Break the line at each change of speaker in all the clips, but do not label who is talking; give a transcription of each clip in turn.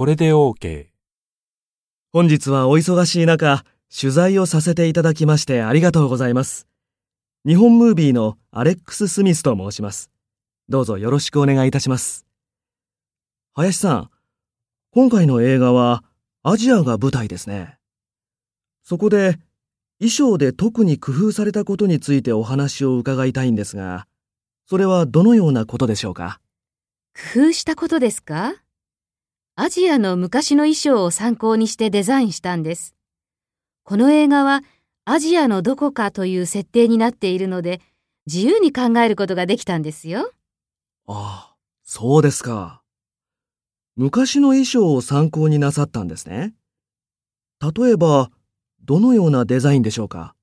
これで OK。
本日はお忙しい中、取材をさせていただきましてありがとうございます。日本ムービーのアレックス・スミスと申します。どうぞよろしくお願いいたします。林さん、今回の映画はアジアが舞台ですね。そこで衣装で特に工夫されたことについてお話を伺いたいんですが、それはどのようなことでしょうか？
工夫したことですか？アジアの昔の衣装を参考にしてデザインしたんです。この映画はアジアのどこかという設定になっているので、自由に考えることができたんですよ。
ああ、そうですか。昔の衣装を参考になさったんですね。例えば、どのようなデザインでしょうか？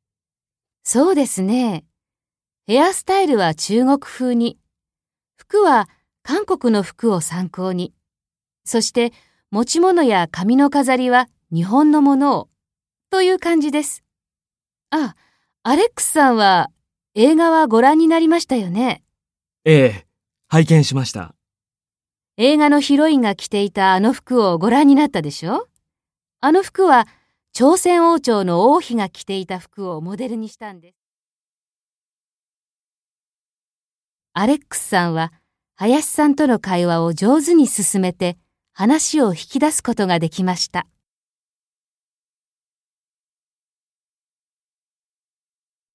そうですね。ヘアスタイルは中国風に、服は韓国の服を参考に、そして持ち物や紙の飾りは日本のものを、という感じです。あ、アレックスさんは映画はご覧になりましたよね？
ええ、拝見しました。
映画のヒロインが着ていたあの服をご覧になったでしょ？あの服は朝鮮王朝の王妃が着ていた服をモデルにしたんです。アレックスさんは林さんとの会話を上手に進めて話を引き出すことができました。